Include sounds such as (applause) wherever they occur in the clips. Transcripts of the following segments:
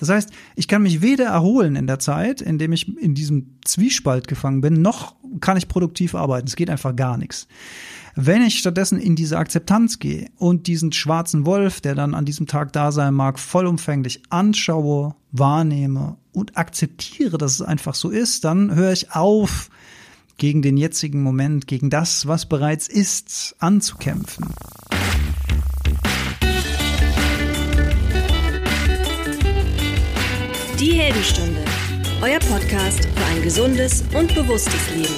Das heißt, ich kann mich weder erholen in der Zeit, in dem ich in diesem Zwiespalt gefangen bin, noch kann ich produktiv arbeiten. Es geht einfach gar nichts. Wenn ich stattdessen in diese Akzeptanz gehe und diesen schwarzen Wolf, der dann an diesem Tag da sein mag, vollumfänglich anschaue, wahrnehme und akzeptiere, dass es einfach so ist, dann höre ich auf, gegen den jetzigen Moment, gegen das, was bereits ist, anzukämpfen. Die Heldenstunde, euer Podcast für ein gesundes und bewusstes Leben.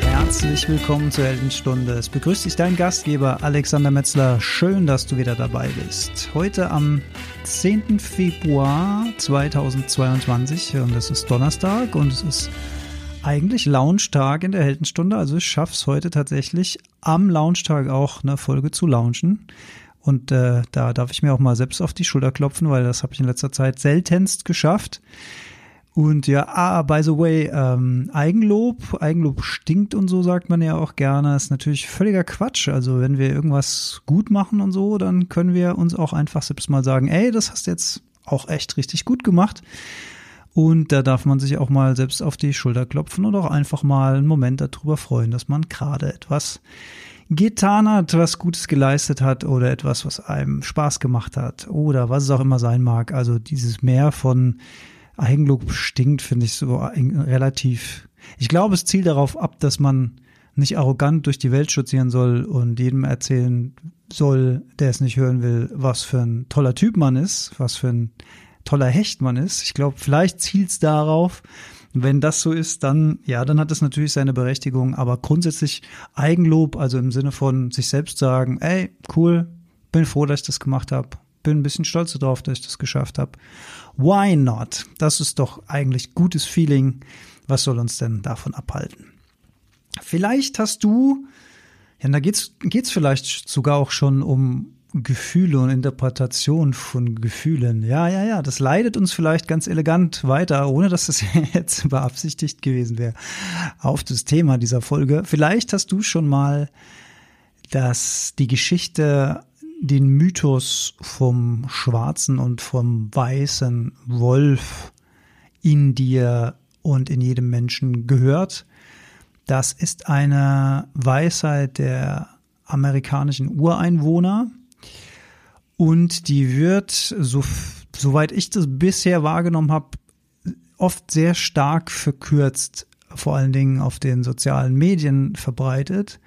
Herzlich willkommen zur Heldenstunde. Es begrüßt dich dein Gastgeber Alexander Metzler. Schön, dass du wieder dabei bist. Heute am 10. Februar 2022 und es ist Donnerstag und es ist eigentlich Launchtag in der Heldenstunde. Also ich schaffe es heute tatsächlich am Launchtag auch eine Folge zu launchen. Und äh, da darf ich mir auch mal selbst auf die Schulter klopfen, weil das habe ich in letzter Zeit seltenst geschafft. Und ja, ah, by the way, ähm, Eigenlob, Eigenlob stinkt und so sagt man ja auch gerne, ist natürlich völliger Quatsch. Also wenn wir irgendwas gut machen und so, dann können wir uns auch einfach selbst mal sagen, ey, das hast du jetzt auch echt richtig gut gemacht. Und da darf man sich auch mal selbst auf die Schulter klopfen und auch einfach mal einen Moment darüber freuen, dass man gerade etwas getan hat, was Gutes geleistet hat oder etwas, was einem Spaß gemacht hat oder was es auch immer sein mag. Also dieses Mehr von Eigenlob stinkt, finde ich so relativ. Ich glaube, es zielt darauf ab, dass man nicht arrogant durch die Welt spazieren soll und jedem erzählen soll, der es nicht hören will, was für ein toller Typ man ist, was für ein toller Hecht man ist. Ich glaube, vielleicht zielt es darauf. Wenn das so ist, dann, ja, dann hat es natürlich seine Berechtigung. Aber grundsätzlich Eigenlob, also im Sinne von sich selbst sagen, ey, cool, bin froh, dass ich das gemacht habe. Bin ein bisschen stolz darauf, dass ich das geschafft habe. Why not? Das ist doch eigentlich gutes Feeling. Was soll uns denn davon abhalten? Vielleicht hast du, ja, da geht's, geht's vielleicht sogar auch schon um Gefühle und Interpretation von Gefühlen. Ja, ja, ja, das leitet uns vielleicht ganz elegant weiter, ohne dass das (laughs) jetzt beabsichtigt gewesen wäre, auf das Thema dieser Folge. Vielleicht hast du schon mal das, die Geschichte den Mythos vom schwarzen und vom weißen Wolf in dir und in jedem Menschen gehört. Das ist eine Weisheit der amerikanischen Ureinwohner und die wird, so, soweit ich das bisher wahrgenommen habe, oft sehr stark verkürzt, vor allen Dingen auf den sozialen Medien verbreitet.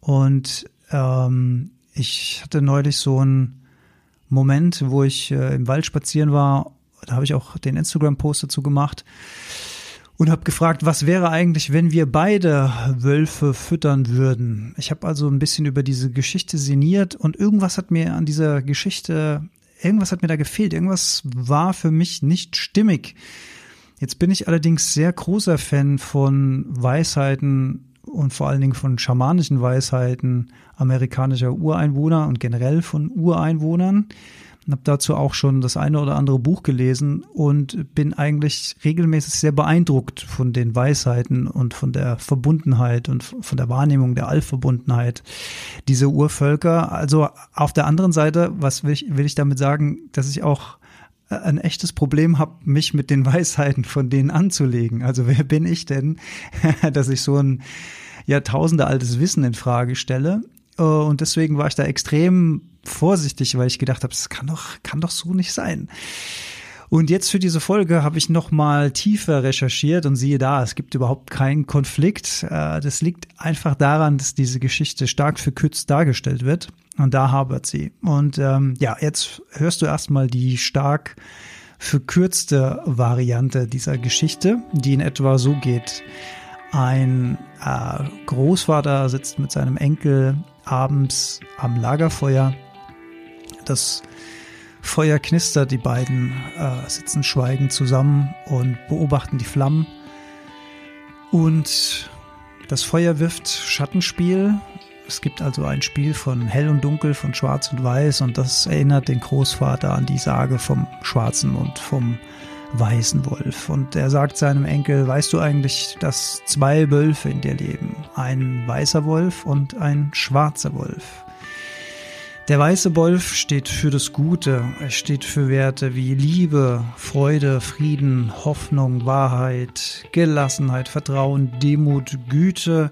Und ähm, ich hatte neulich so einen Moment, wo ich äh, im Wald spazieren war. Da habe ich auch den Instagram-Post dazu gemacht und habe gefragt, was wäre eigentlich, wenn wir beide Wölfe füttern würden. Ich habe also ein bisschen über diese Geschichte sinniert und irgendwas hat mir an dieser Geschichte, irgendwas hat mir da gefehlt, irgendwas war für mich nicht stimmig. Jetzt bin ich allerdings sehr großer Fan von Weisheiten und vor allen Dingen von schamanischen Weisheiten amerikanischer Ureinwohner und generell von Ureinwohnern. Und habe dazu auch schon das eine oder andere Buch gelesen und bin eigentlich regelmäßig sehr beeindruckt von den Weisheiten und von der Verbundenheit und von der Wahrnehmung der Allverbundenheit dieser Urvölker. Also auf der anderen Seite, was will ich, will ich damit sagen, dass ich auch ein echtes Problem habe, mich mit den (laughs) Weisheiten von denen anzulegen. Also wer bin ich denn, (laughs) dass ich so ein Jahrtausende altes Wissen in Frage stelle? Äh, und deswegen war ich da extrem vorsichtig, weil ich gedacht habe, das kann doch, kann doch so nicht sein. Und jetzt für diese Folge habe ich noch mal tiefer recherchiert und siehe da, es gibt überhaupt keinen Konflikt. Äh, das liegt einfach daran, dass diese Geschichte stark verkürzt dargestellt wird. Und da habert sie. Und ähm, ja, jetzt hörst du erstmal die stark verkürzte Variante dieser Geschichte, die in etwa so geht. Ein äh, Großvater sitzt mit seinem Enkel abends am Lagerfeuer. Das Feuer knistert, die beiden äh, sitzen schweigend zusammen und beobachten die Flammen. Und das Feuer wirft Schattenspiel. Es gibt also ein Spiel von Hell und Dunkel, von Schwarz und Weiß und das erinnert den Großvater an die Sage vom schwarzen und vom weißen Wolf. Und er sagt seinem Enkel, weißt du eigentlich, dass zwei Wölfe in dir leben? Ein weißer Wolf und ein schwarzer Wolf. Der weiße Wolf steht für das Gute. Er steht für Werte wie Liebe, Freude, Frieden, Hoffnung, Wahrheit, Gelassenheit, Vertrauen, Demut, Güte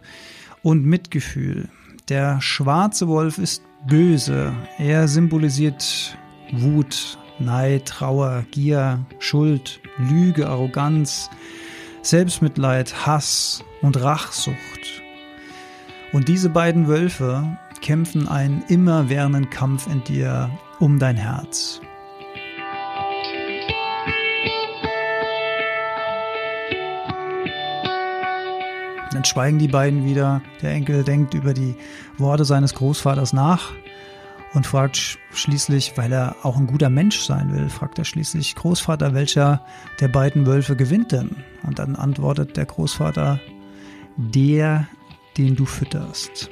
und Mitgefühl. Der schwarze Wolf ist böse. Er symbolisiert Wut, Neid, Trauer, Gier, Schuld, Lüge, Arroganz, Selbstmitleid, Hass und Rachsucht. Und diese beiden Wölfe kämpfen einen immerwährenden Kampf in dir um dein Herz. Dann schweigen die beiden wieder. Der Enkel denkt über die Worte seines Großvaters nach und fragt schließlich, weil er auch ein guter Mensch sein will, fragt er schließlich, Großvater, welcher der beiden Wölfe gewinnt denn? Und dann antwortet der Großvater, der, den du fütterst.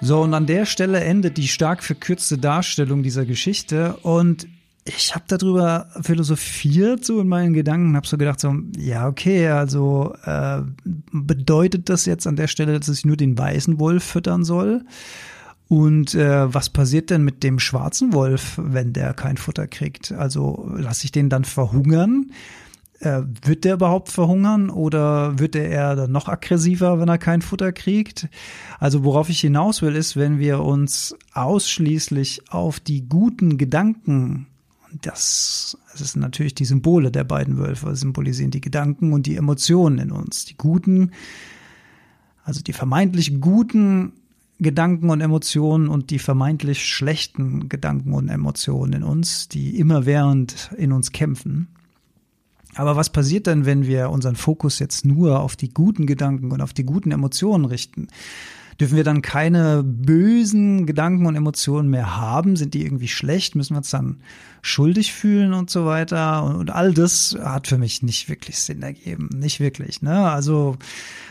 So, und an der Stelle endet die stark verkürzte Darstellung dieser Geschichte und ich habe darüber philosophiert, so in meinen Gedanken, habe so gedacht, so, ja, okay, also äh, bedeutet das jetzt an der Stelle, dass ich nur den weißen Wolf füttern soll? Und äh, was passiert denn mit dem schwarzen Wolf, wenn der kein Futter kriegt? Also lasse ich den dann verhungern? Äh, wird der überhaupt verhungern oder wird er eher dann noch aggressiver, wenn er kein Futter kriegt? Also worauf ich hinaus will, ist, wenn wir uns ausschließlich auf die guten Gedanken das, das sind natürlich die Symbole der beiden Wölfe, symbolisieren die Gedanken und die Emotionen in uns. Die guten, also die vermeintlich guten Gedanken und Emotionen und die vermeintlich schlechten Gedanken und Emotionen in uns, die immerwährend in uns kämpfen. Aber was passiert denn, wenn wir unseren Fokus jetzt nur auf die guten Gedanken und auf die guten Emotionen richten? Dürfen wir dann keine bösen Gedanken und Emotionen mehr haben? Sind die irgendwie schlecht? Müssen wir uns dann schuldig fühlen und so weiter? Und, und all das hat für mich nicht wirklich Sinn ergeben. Nicht wirklich. Ne? Also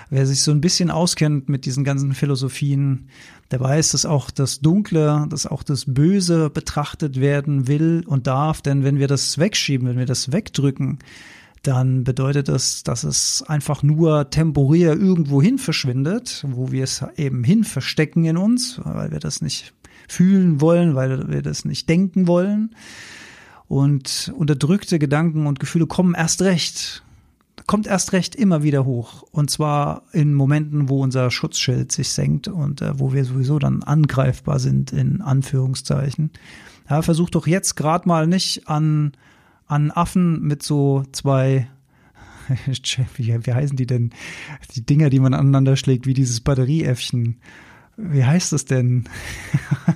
wer sich so ein bisschen auskennt mit diesen ganzen Philosophien, der weiß, dass auch das Dunkle, dass auch das Böse betrachtet werden will und darf. Denn wenn wir das wegschieben, wenn wir das wegdrücken, dann bedeutet das, dass es einfach nur temporär irgendwo hin verschwindet, wo wir es eben hin verstecken in uns, weil wir das nicht fühlen wollen, weil wir das nicht denken wollen. Und unterdrückte Gedanken und Gefühle kommen erst recht, kommt erst recht immer wieder hoch. Und zwar in Momenten, wo unser Schutzschild sich senkt und äh, wo wir sowieso dann angreifbar sind, in Anführungszeichen. Ja, versucht doch jetzt gerade mal nicht an an Affen mit so zwei (laughs) wie, wie heißen die denn? Die Dinger, die man aneinander schlägt, wie dieses Batterieäffchen. Wie heißt das denn?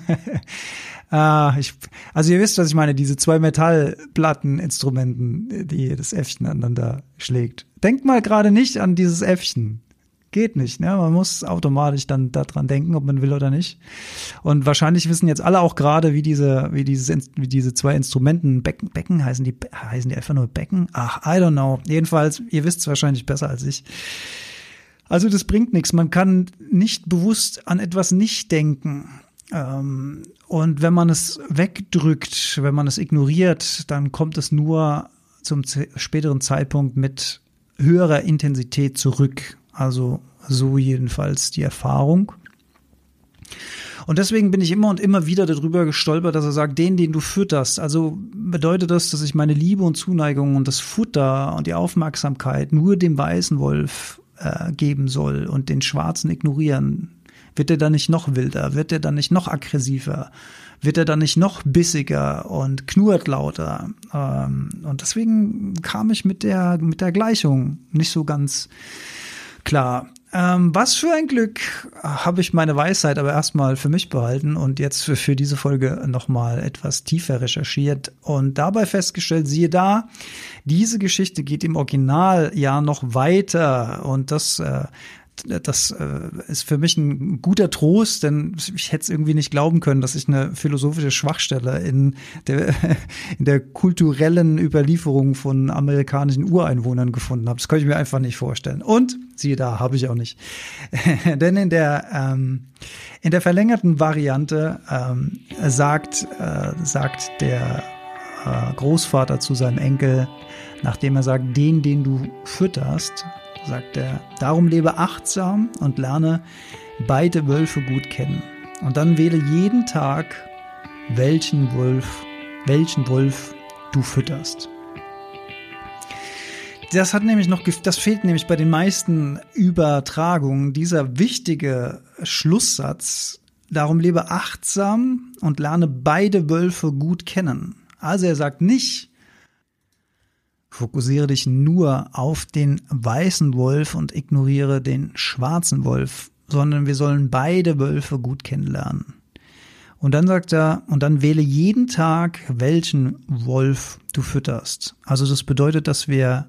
(laughs) ah, ich, also ihr wisst, was ich meine, diese zwei Metallplatteninstrumenten, die das Äffchen aneinander schlägt. Denkt mal gerade nicht an dieses Äffchen. Geht nicht. Ne? Man muss automatisch dann daran denken, ob man will oder nicht. Und wahrscheinlich wissen jetzt alle auch gerade, wie diese, wie dieses, wie diese zwei Instrumenten, Becken, Becken heißen die, heißen die einfach nur Becken? Ach, I don't know. Jedenfalls, ihr wisst es wahrscheinlich besser als ich. Also das bringt nichts. Man kann nicht bewusst an etwas nicht denken. Ähm, und wenn man es wegdrückt, wenn man es ignoriert, dann kommt es nur zum späteren Zeitpunkt mit höherer Intensität zurück. Also so jedenfalls die Erfahrung. Und deswegen bin ich immer und immer wieder darüber gestolpert, dass er sagt, den, den du fütterst. Also bedeutet das, dass ich meine Liebe und Zuneigung und das Futter und die Aufmerksamkeit nur dem weißen Wolf äh, geben soll und den schwarzen ignorieren. Wird er dann nicht noch wilder? Wird er dann nicht noch aggressiver? Wird er dann nicht noch bissiger und knurrt lauter? Ähm, und deswegen kam ich mit der, mit der Gleichung nicht so ganz Klar. Ähm, was für ein Glück habe ich meine Weisheit aber erstmal für mich behalten und jetzt für, für diese Folge nochmal etwas tiefer recherchiert und dabei festgestellt, siehe da, diese Geschichte geht im Original ja noch weiter und das äh, das äh, ist für mich ein guter Trost, denn ich hätte es irgendwie nicht glauben können, dass ich eine philosophische Schwachstelle in der, (laughs) in der kulturellen Überlieferung von amerikanischen Ureinwohnern gefunden habe. Das kann ich mir einfach nicht vorstellen. Und siehe da, habe ich auch nicht. (laughs) denn in der, ähm, in der verlängerten Variante ähm, sagt, äh, sagt der äh, Großvater zu seinem Enkel, nachdem er sagt, den, den du fütterst, sagt er, darum lebe achtsam und lerne, beide Wölfe gut kennen. Und dann wähle jeden Tag, welchen Wolf, welchen Wolf du fütterst. Das hat nämlich noch, das fehlt nämlich bei den meisten Übertragungen, dieser wichtige Schlusssatz. Darum lebe achtsam und lerne beide Wölfe gut kennen. Also er sagt nicht, fokussiere dich nur auf den weißen Wolf und ignoriere den schwarzen Wolf, sondern wir sollen beide Wölfe gut kennenlernen. Und dann sagt er, und dann wähle jeden Tag, welchen Wolf du fütterst. Also das bedeutet, dass wir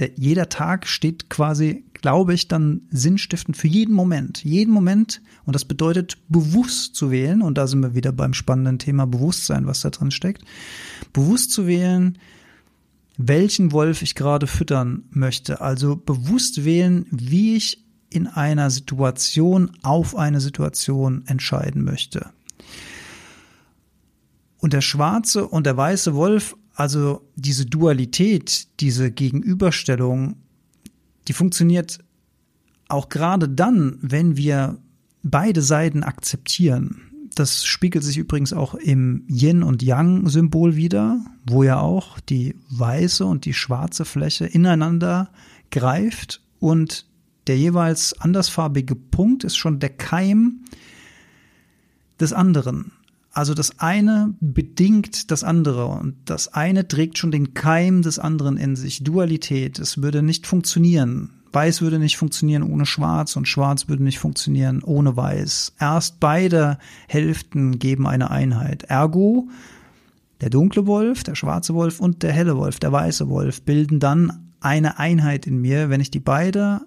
der, jeder Tag steht quasi, glaube ich, dann sinnstiftend für jeden Moment. Jeden Moment. Und das bedeutet, bewusst zu wählen. Und da sind wir wieder beim spannenden Thema Bewusstsein, was da drin steckt. Bewusst zu wählen, welchen Wolf ich gerade füttern möchte. Also bewusst wählen, wie ich in einer Situation auf eine Situation entscheiden möchte. Und der schwarze und der weiße Wolf also diese Dualität, diese Gegenüberstellung, die funktioniert auch gerade dann, wenn wir beide Seiten akzeptieren. Das spiegelt sich übrigens auch im Yin und Yang Symbol wieder, wo ja auch die weiße und die schwarze Fläche ineinander greift und der jeweils andersfarbige Punkt ist schon der Keim des anderen. Also das eine bedingt das andere und das eine trägt schon den Keim des anderen in sich. Dualität, es würde nicht funktionieren. Weiß würde nicht funktionieren ohne Schwarz und Schwarz würde nicht funktionieren ohne Weiß. Erst beide Hälften geben eine Einheit. Ergo, der dunkle Wolf, der schwarze Wolf und der helle Wolf, der weiße Wolf bilden dann eine Einheit in mir, wenn ich die beide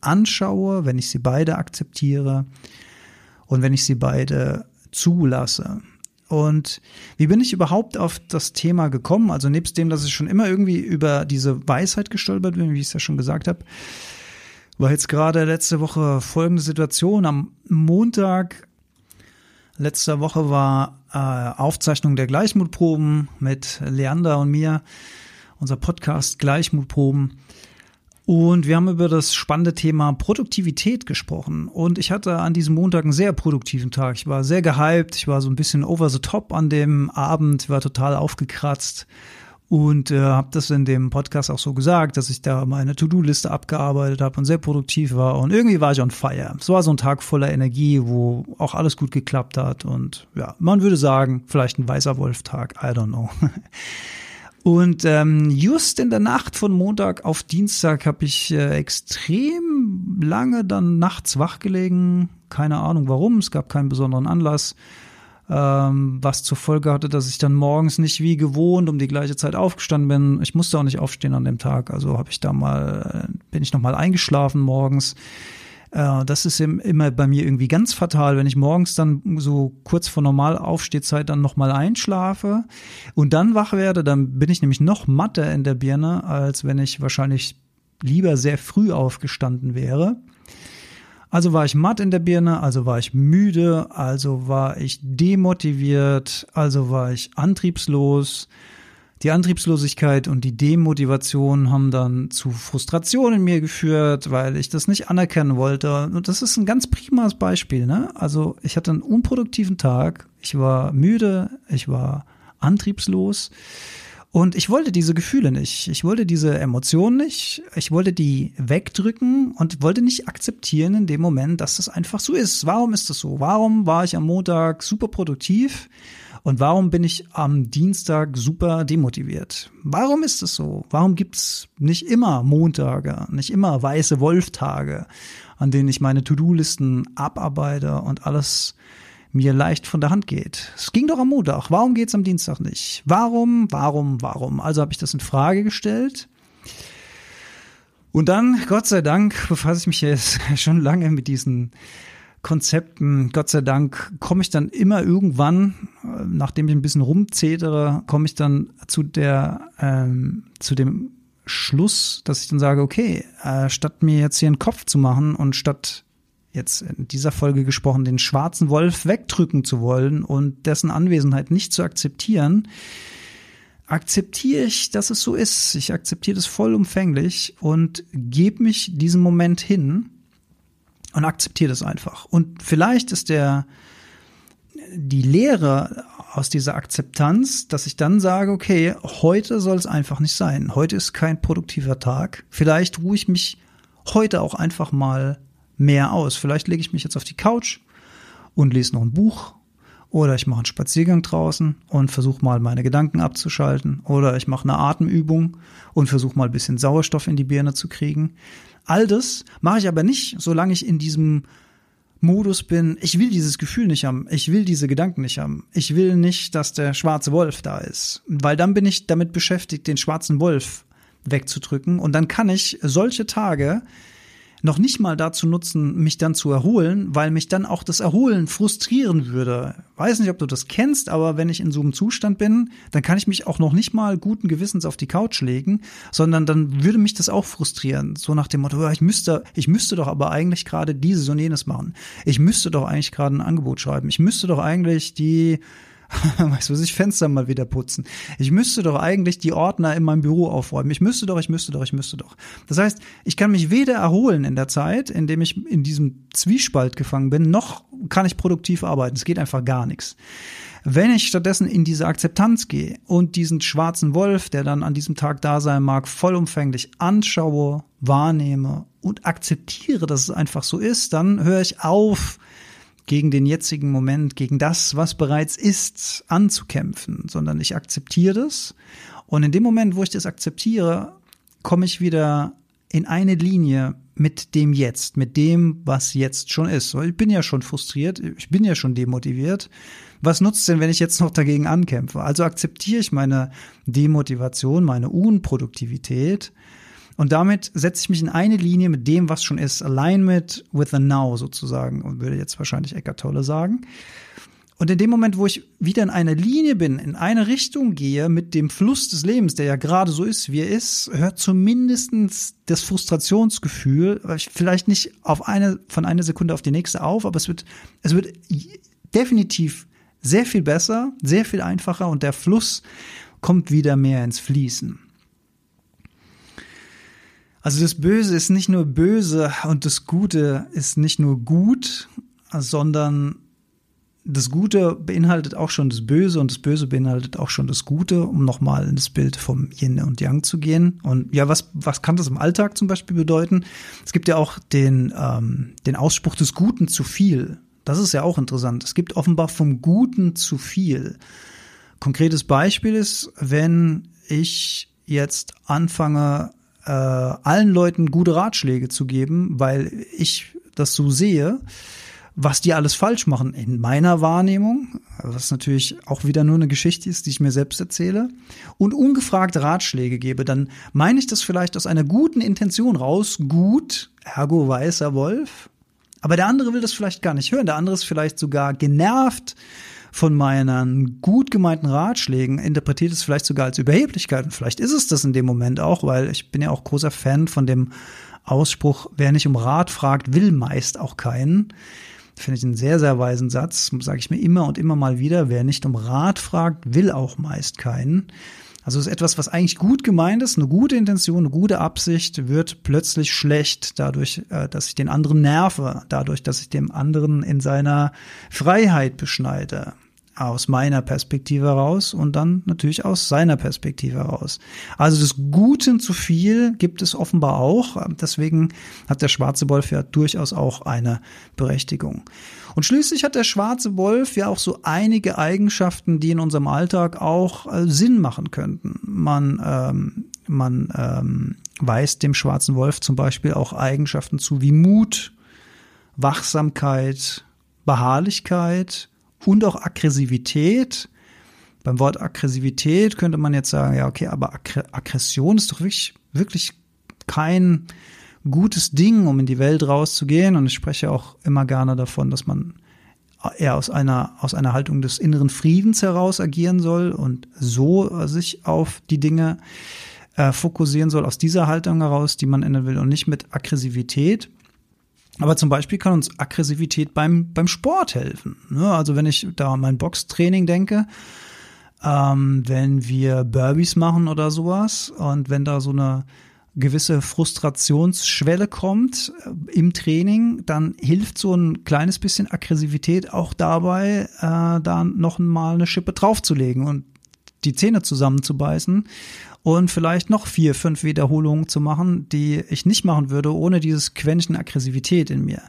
anschaue, wenn ich sie beide akzeptiere und wenn ich sie beide zulasse. Und wie bin ich überhaupt auf das Thema gekommen? Also nebst dem, dass ich schon immer irgendwie über diese Weisheit gestolpert bin, wie ich es ja schon gesagt habe, war jetzt gerade letzte Woche folgende Situation. Am Montag letzter Woche war äh, Aufzeichnung der Gleichmutproben mit Leander und mir, unser Podcast Gleichmutproben. Und wir haben über das spannende Thema Produktivität gesprochen. Und ich hatte an diesem Montag einen sehr produktiven Tag. Ich war sehr gehypt, ich war so ein bisschen over the top an dem Abend, war total aufgekratzt und äh, habe das in dem Podcast auch so gesagt, dass ich da meine To-Do-Liste abgearbeitet habe und sehr produktiv war und irgendwie war ich on fire. Es war so ein Tag voller Energie, wo auch alles gut geklappt hat und ja, man würde sagen, vielleicht ein weißer Wolf-Tag, I don't know. (laughs) Und ähm, just in der Nacht von Montag auf Dienstag habe ich äh, extrem lange dann nachts wach gelegen. Keine Ahnung warum, es gab keinen besonderen Anlass. Ähm, was zur Folge hatte, dass ich dann morgens nicht wie gewohnt um die gleiche Zeit aufgestanden bin. Ich musste auch nicht aufstehen an dem Tag, also habe ich da mal, äh, bin ich noch mal eingeschlafen morgens äh, das ist immer bei mir irgendwie ganz fatal, wenn ich morgens dann so kurz vor normal Aufstehzeit dann nochmal einschlafe und dann wach werde, dann bin ich nämlich noch matter in der Birne, als wenn ich wahrscheinlich lieber sehr früh aufgestanden wäre. Also war ich matt in der Birne, also war ich müde, also war ich demotiviert, also war ich antriebslos, die Antriebslosigkeit und die Demotivation haben dann zu Frustration in mir geführt, weil ich das nicht anerkennen wollte. Und das ist ein ganz primas Beispiel. Ne? Also ich hatte einen unproduktiven Tag, ich war müde, ich war antriebslos. Und ich wollte diese Gefühle nicht. Ich wollte diese Emotionen nicht. Ich wollte die wegdrücken und wollte nicht akzeptieren in dem Moment, dass das einfach so ist. Warum ist das so? Warum war ich am Montag super produktiv? Und warum bin ich am Dienstag super demotiviert? Warum ist es so? Warum gibt's nicht immer Montage, nicht immer weiße Wolftage, an denen ich meine To-Do-Listen abarbeite und alles mir leicht von der Hand geht. Es ging doch am Montag. Warum geht's am Dienstag nicht? Warum, warum, warum? Also habe ich das in Frage gestellt. Und dann, Gott sei Dank, befasse ich mich jetzt (laughs) schon lange mit diesen Konzepten, Gott sei Dank, komme ich dann immer irgendwann, äh, nachdem ich ein bisschen rumzetere, komme ich dann zu der, ähm, zu dem Schluss, dass ich dann sage, okay, äh, statt mir jetzt hier einen Kopf zu machen und statt jetzt in dieser Folge gesprochen, den schwarzen Wolf wegdrücken zu wollen und dessen Anwesenheit nicht zu akzeptieren, akzeptiere ich, dass es so ist. Ich akzeptiere das vollumfänglich und gebe mich diesem Moment hin und akzeptiere das einfach. Und vielleicht ist der, die Lehre aus dieser Akzeptanz, dass ich dann sage, okay, heute soll es einfach nicht sein. Heute ist kein produktiver Tag. Vielleicht ruhe ich mich heute auch einfach mal mehr aus. Vielleicht lege ich mich jetzt auf die Couch und lese noch ein Buch oder ich mache einen Spaziergang draußen und versuche mal meine Gedanken abzuschalten. Oder ich mache eine Atemübung und versuche mal ein bisschen Sauerstoff in die Birne zu kriegen. All das mache ich aber nicht, solange ich in diesem Modus bin, ich will dieses Gefühl nicht haben, ich will diese Gedanken nicht haben, ich will nicht, dass der schwarze Wolf da ist, weil dann bin ich damit beschäftigt, den schwarzen Wolf wegzudrücken. Und dann kann ich solche Tage noch nicht mal dazu nutzen, mich dann zu erholen, weil mich dann auch das Erholen frustrieren würde. Weiß nicht, ob du das kennst, aber wenn ich in so einem Zustand bin, dann kann ich mich auch noch nicht mal guten Gewissens auf die Couch legen, sondern dann würde mich das auch frustrieren. So nach dem Motto, ich müsste, ich müsste doch aber eigentlich gerade dieses und jenes machen. Ich müsste doch eigentlich gerade ein Angebot schreiben. Ich müsste doch eigentlich die (laughs) weißt du, ich Fenster mal wieder putzen. Ich müsste doch eigentlich die Ordner in meinem Büro aufräumen. Ich müsste doch, ich müsste doch, ich müsste doch. Das heißt, ich kann mich weder erholen in der Zeit, in dem ich in diesem Zwiespalt gefangen bin, noch kann ich produktiv arbeiten. Es geht einfach gar nichts. Wenn ich stattdessen in diese Akzeptanz gehe und diesen schwarzen Wolf, der dann an diesem Tag da sein mag, vollumfänglich anschaue, wahrnehme und akzeptiere, dass es einfach so ist, dann höre ich auf, gegen den jetzigen Moment, gegen das, was bereits ist, anzukämpfen, sondern ich akzeptiere das. Und in dem Moment, wo ich das akzeptiere, komme ich wieder in eine Linie mit dem Jetzt, mit dem, was jetzt schon ist. Ich bin ja schon frustriert, ich bin ja schon demotiviert. Was nutzt denn, wenn ich jetzt noch dagegen ankämpfe? Also akzeptiere ich meine Demotivation, meine Unproduktivität und damit setze ich mich in eine Linie mit dem, was schon ist. Alignment with the now sozusagen. Und würde jetzt wahrscheinlich Eckart Tolle sagen. Und in dem Moment, wo ich wieder in einer Linie bin, in eine Richtung gehe mit dem Fluss des Lebens, der ja gerade so ist, wie er ist, hört zumindestens das Frustrationsgefühl, vielleicht nicht auf eine, von einer Sekunde auf die nächste auf, aber es wird, es wird definitiv sehr viel besser, sehr viel einfacher und der Fluss kommt wieder mehr ins Fließen. Also das Böse ist nicht nur böse und das Gute ist nicht nur gut, sondern das Gute beinhaltet auch schon das Böse und das Böse beinhaltet auch schon das Gute, um nochmal in das Bild vom Yin und Yang zu gehen. Und ja, was, was kann das im Alltag zum Beispiel bedeuten? Es gibt ja auch den, ähm, den Ausspruch des Guten zu viel. Das ist ja auch interessant. Es gibt offenbar vom Guten zu viel. Konkretes Beispiel ist, wenn ich jetzt anfange, äh, allen Leuten gute Ratschläge zu geben, weil ich das so sehe, was die alles falsch machen. In meiner Wahrnehmung, was natürlich auch wieder nur eine Geschichte ist, die ich mir selbst erzähle, und ungefragt Ratschläge gebe, dann meine ich das vielleicht aus einer guten Intention raus, gut, ergo weißer Wolf, aber der andere will das vielleicht gar nicht hören, der andere ist vielleicht sogar genervt von meinen gut gemeinten Ratschlägen interpretiert es vielleicht sogar als Überheblichkeit. Und vielleicht ist es das in dem Moment auch, weil ich bin ja auch großer Fan von dem Ausspruch, wer nicht um Rat fragt, will meist auch keinen. Finde ich einen sehr, sehr weisen Satz, sage ich mir immer und immer mal wieder. Wer nicht um Rat fragt, will auch meist keinen. Also ist etwas, was eigentlich gut gemeint ist, eine gute Intention, eine gute Absicht wird plötzlich schlecht dadurch, äh, dass ich den anderen nerve, dadurch, dass ich dem anderen in seiner Freiheit beschneide aus meiner Perspektive heraus und dann natürlich aus seiner Perspektive heraus. Also des Guten zu viel gibt es offenbar auch. Deswegen hat der schwarze Wolf ja durchaus auch eine Berechtigung. Und schließlich hat der schwarze Wolf ja auch so einige Eigenschaften, die in unserem Alltag auch äh, Sinn machen könnten. Man, ähm, man ähm, weist dem schwarzen Wolf zum Beispiel auch Eigenschaften zu wie Mut, Wachsamkeit, Beharrlichkeit, und auch Aggressivität. Beim Wort Aggressivität könnte man jetzt sagen, ja, okay, aber Aggression ist doch wirklich, wirklich kein gutes Ding, um in die Welt rauszugehen. Und ich spreche auch immer gerne davon, dass man eher aus einer, aus einer Haltung des inneren Friedens heraus agieren soll und so sich auf die Dinge äh, fokussieren soll, aus dieser Haltung heraus, die man ändern will und nicht mit Aggressivität. Aber zum Beispiel kann uns Aggressivität beim, beim Sport helfen. Ne? Also wenn ich da an mein Boxtraining denke, ähm, wenn wir Burpees machen oder sowas und wenn da so eine gewisse Frustrationsschwelle kommt äh, im Training, dann hilft so ein kleines bisschen Aggressivität auch dabei, äh, da noch mal eine Schippe draufzulegen und die Zähne zusammenzubeißen und vielleicht noch vier, fünf Wiederholungen zu machen, die ich nicht machen würde ohne dieses Quäntchen Aggressivität in mir.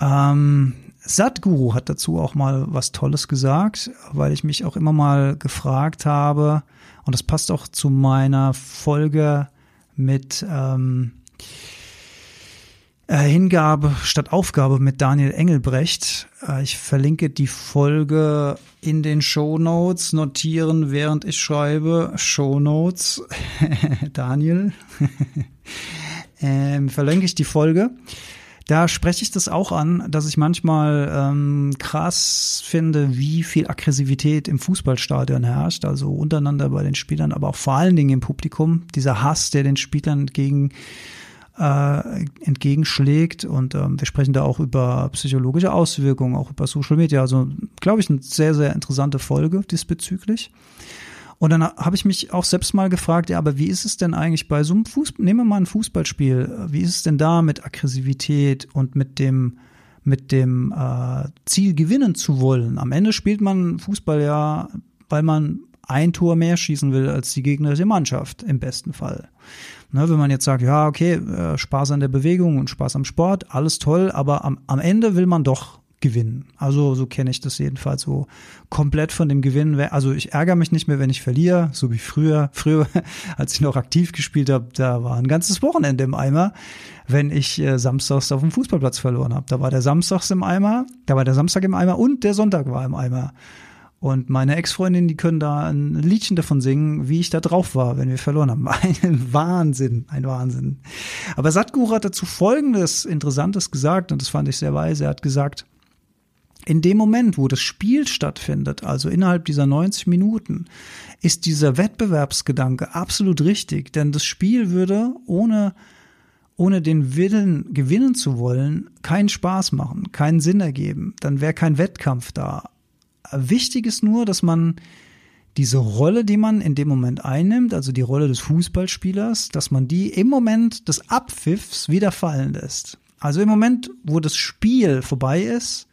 Ähm, Satguru hat dazu auch mal was Tolles gesagt, weil ich mich auch immer mal gefragt habe, und das passt auch zu meiner Folge mit ähm, äh, Hingabe statt Aufgabe mit Daniel Engelbrecht. Äh, ich verlinke die Folge in den Show Notes. Notieren, während ich schreibe. Show Notes. (laughs) Daniel. (laughs) ähm, verlinke ich die Folge. Da spreche ich das auch an, dass ich manchmal ähm, krass finde, wie viel Aggressivität im Fußballstadion herrscht, also untereinander bei den Spielern, aber auch vor allen Dingen im Publikum. Dieser Hass, der den Spielern entgegen äh, entgegenschlägt. Und ähm, wir sprechen da auch über psychologische Auswirkungen, auch über Social Media. Also, glaube ich, eine sehr, sehr interessante Folge diesbezüglich. Und dann habe ich mich auch selbst mal gefragt, ja, aber wie ist es denn eigentlich bei so einem Fußball, nehmen wir mal ein Fußballspiel, wie ist es denn da mit Aggressivität und mit dem, mit dem äh, Ziel gewinnen zu wollen? Am Ende spielt man Fußball ja, weil man ein Tor mehr schießen will als die gegnerische Mannschaft, im besten Fall. Ne, wenn man jetzt sagt, ja, okay, äh, Spaß an der Bewegung und Spaß am Sport, alles toll, aber am, am Ende will man doch gewinnen. Also so kenne ich das jedenfalls so komplett von dem Gewinnen. Also ich ärgere mich nicht mehr, wenn ich verliere, so wie früher. (laughs) Früher, als ich noch aktiv gespielt habe, da war ein ganzes Wochenende im Eimer, wenn ich äh, samstags auf dem Fußballplatz verloren habe. Da war der Samstags im Eimer, da war der Samstag im Eimer und der Sonntag war im Eimer. Und meine Ex-Freundin, die können da ein Liedchen davon singen, wie ich da drauf war, wenn wir verloren haben. (laughs) Ein Wahnsinn, ein Wahnsinn. Aber Satguru hat dazu Folgendes Interessantes gesagt, und das fand ich sehr weise. Er hat gesagt, in dem Moment, wo das Spiel stattfindet, also innerhalb dieser 90 Minuten, ist dieser Wettbewerbsgedanke absolut richtig, denn das Spiel würde ohne ohne den Willen gewinnen zu wollen, keinen Spaß machen, keinen Sinn ergeben. Dann wäre kein Wettkampf da. Wichtig ist nur, dass man diese Rolle, die man in dem Moment einnimmt, also die Rolle des Fußballspielers, dass man die im Moment des Abpfiffs wieder fallen lässt. Also im Moment, wo das Spiel vorbei ist,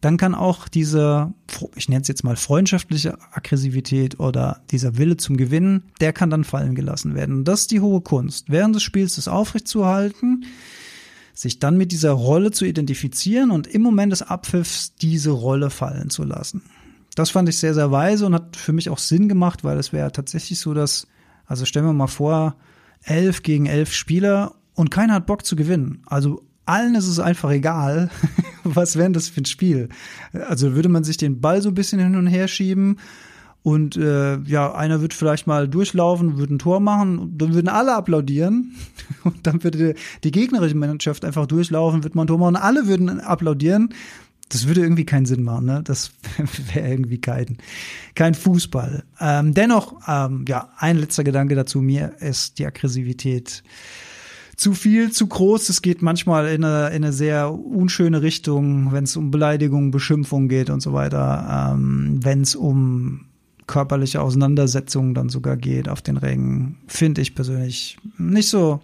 dann kann auch diese, ich nenne es jetzt mal freundschaftliche Aggressivität oder dieser Wille zum Gewinnen, der kann dann fallen gelassen werden. Und das ist die hohe Kunst. Während des Spiels das aufrechtzuerhalten, sich dann mit dieser Rolle zu identifizieren und im Moment des Abpfiffs diese Rolle fallen zu lassen. Das fand ich sehr, sehr weise und hat für mich auch Sinn gemacht, weil es wäre tatsächlich so, dass, also stellen wir mal vor, elf gegen elf Spieler und keiner hat Bock zu gewinnen. Also allen ist es einfach egal, (laughs) was wäre das für ein Spiel. Also würde man sich den Ball so ein bisschen hin und her schieben und äh, ja, einer wird vielleicht mal durchlaufen, würde ein Tor machen, dann würden alle applaudieren. (laughs) Und dann würde die gegnerische Mannschaft einfach durchlaufen, wird man ein Tor machen, alle würden applaudieren. Das würde irgendwie keinen Sinn machen, ne? Das (laughs) wäre irgendwie kein, kein Fußball. Ähm, dennoch, ähm, ja, ein letzter Gedanke dazu mir ist die Aggressivität zu viel, zu groß. Es geht manchmal in eine, in eine sehr unschöne Richtung, wenn es um Beleidigung, Beschimpfung geht und so weiter. Ähm, wenn es um körperliche Auseinandersetzungen dann sogar geht auf den Rängen, finde ich persönlich nicht so,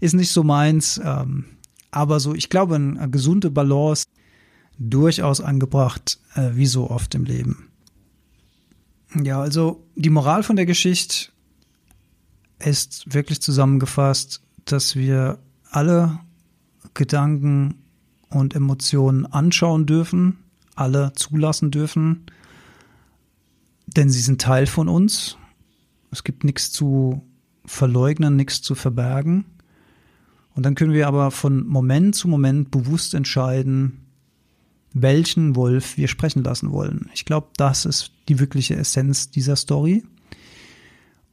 ist nicht so meins. Ähm, aber so, ich glaube, eine gesunde Balance durchaus angebracht, äh, wie so oft im Leben. Ja, also die Moral von der Geschichte ist wirklich zusammengefasst, dass wir alle Gedanken und Emotionen anschauen dürfen, alle zulassen dürfen, denn sie sind Teil von uns. Es gibt nichts zu verleugnen, nichts zu verbergen. Und dann können wir aber von Moment zu Moment bewusst entscheiden, welchen Wolf wir sprechen lassen wollen. Ich glaube, das ist die wirkliche Essenz dieser Story.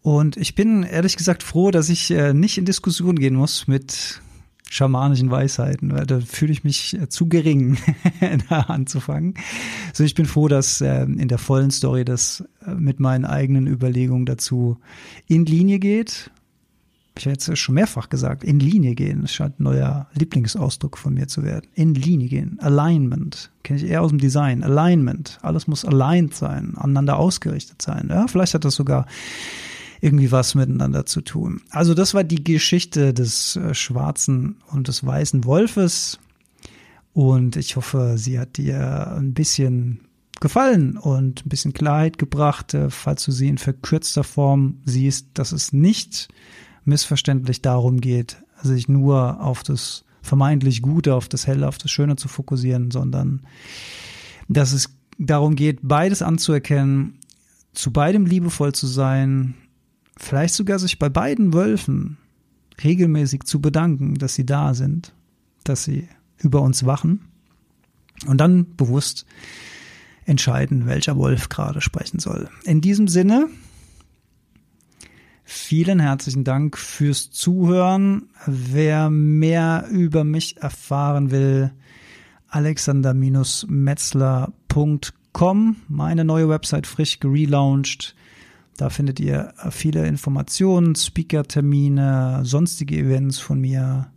Und ich bin ehrlich gesagt froh, dass ich äh, nicht in Diskussion gehen muss mit schamanischen Weisheiten, weil da fühle ich mich äh, zu gering, (laughs) da anzufangen. So, ich bin froh, dass äh, in der vollen Story das äh, mit meinen eigenen Überlegungen dazu in Linie geht. Ich habe jetzt schon mehrfach gesagt, in Linie gehen. Das scheint ein neuer Lieblingsausdruck von mir zu werden. In Linie gehen. Alignment. Kenne ich eher aus dem Design. Alignment. Alles muss aligned sein, aneinander ausgerichtet sein. Ja, vielleicht hat das sogar irgendwie was miteinander zu tun. Also das war die Geschichte des äh, schwarzen und des weißen Wolfes. Und ich hoffe, sie hat dir ein bisschen gefallen und ein bisschen Klarheit gebracht, äh, falls du sie in verkürzter Form siehst, dass es nicht missverständlich darum geht, sich nur auf das vermeintlich Gute, auf das Helle, auf das Schöne zu fokussieren, sondern dass es darum geht, beides anzuerkennen, zu beidem liebevoll zu sein, vielleicht sogar sich bei beiden Wölfen regelmäßig zu bedanken, dass sie da sind, dass sie über uns wachen und dann bewusst entscheiden, welcher Wolf gerade sprechen soll. In diesem Sinne, vielen herzlichen Dank fürs Zuhören. Wer mehr über mich erfahren will, alexander-metzler.com, meine neue Website frisch gelauncht. Da findet ihr viele Informationen, Speaker-Termine, sonstige Events von mir.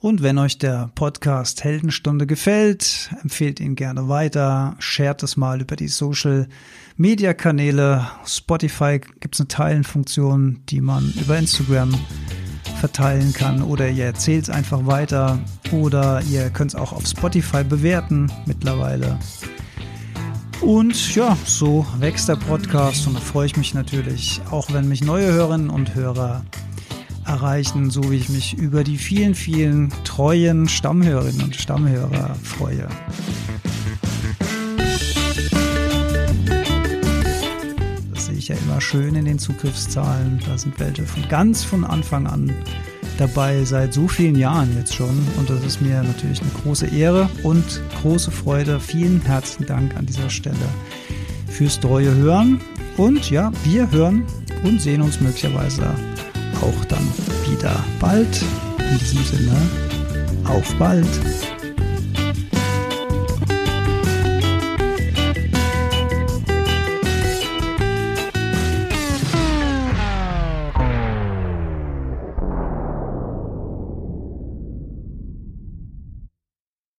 Und wenn euch der Podcast Heldenstunde gefällt, empfehlt ihn gerne weiter, shared es mal über die Social Media Kanäle. Spotify gibt es eine Teilenfunktion, die man über Instagram verteilen kann oder ihr erzählt es einfach weiter oder ihr könnt es auch auf Spotify bewerten mittlerweile. Und ja, so wächst der Podcast und da freue ich mich natürlich, auch wenn mich neue Hörerinnen und Hörer erreichen, so wie ich mich über die vielen, vielen treuen Stammhörerinnen und Stammhörer freue. Das sehe ich ja immer schön in den Zugriffszahlen. Da sind welche von ganz von Anfang an dabei, seit so vielen Jahren jetzt schon. Und das ist mir natürlich eine große Ehre und große Freude. Vielen herzlichen Dank an dieser Stelle fürs treue Hören. Und ja, wir hören und sehen uns möglicherweise auch dann wieder bald. In diesem Sinne, auf bald.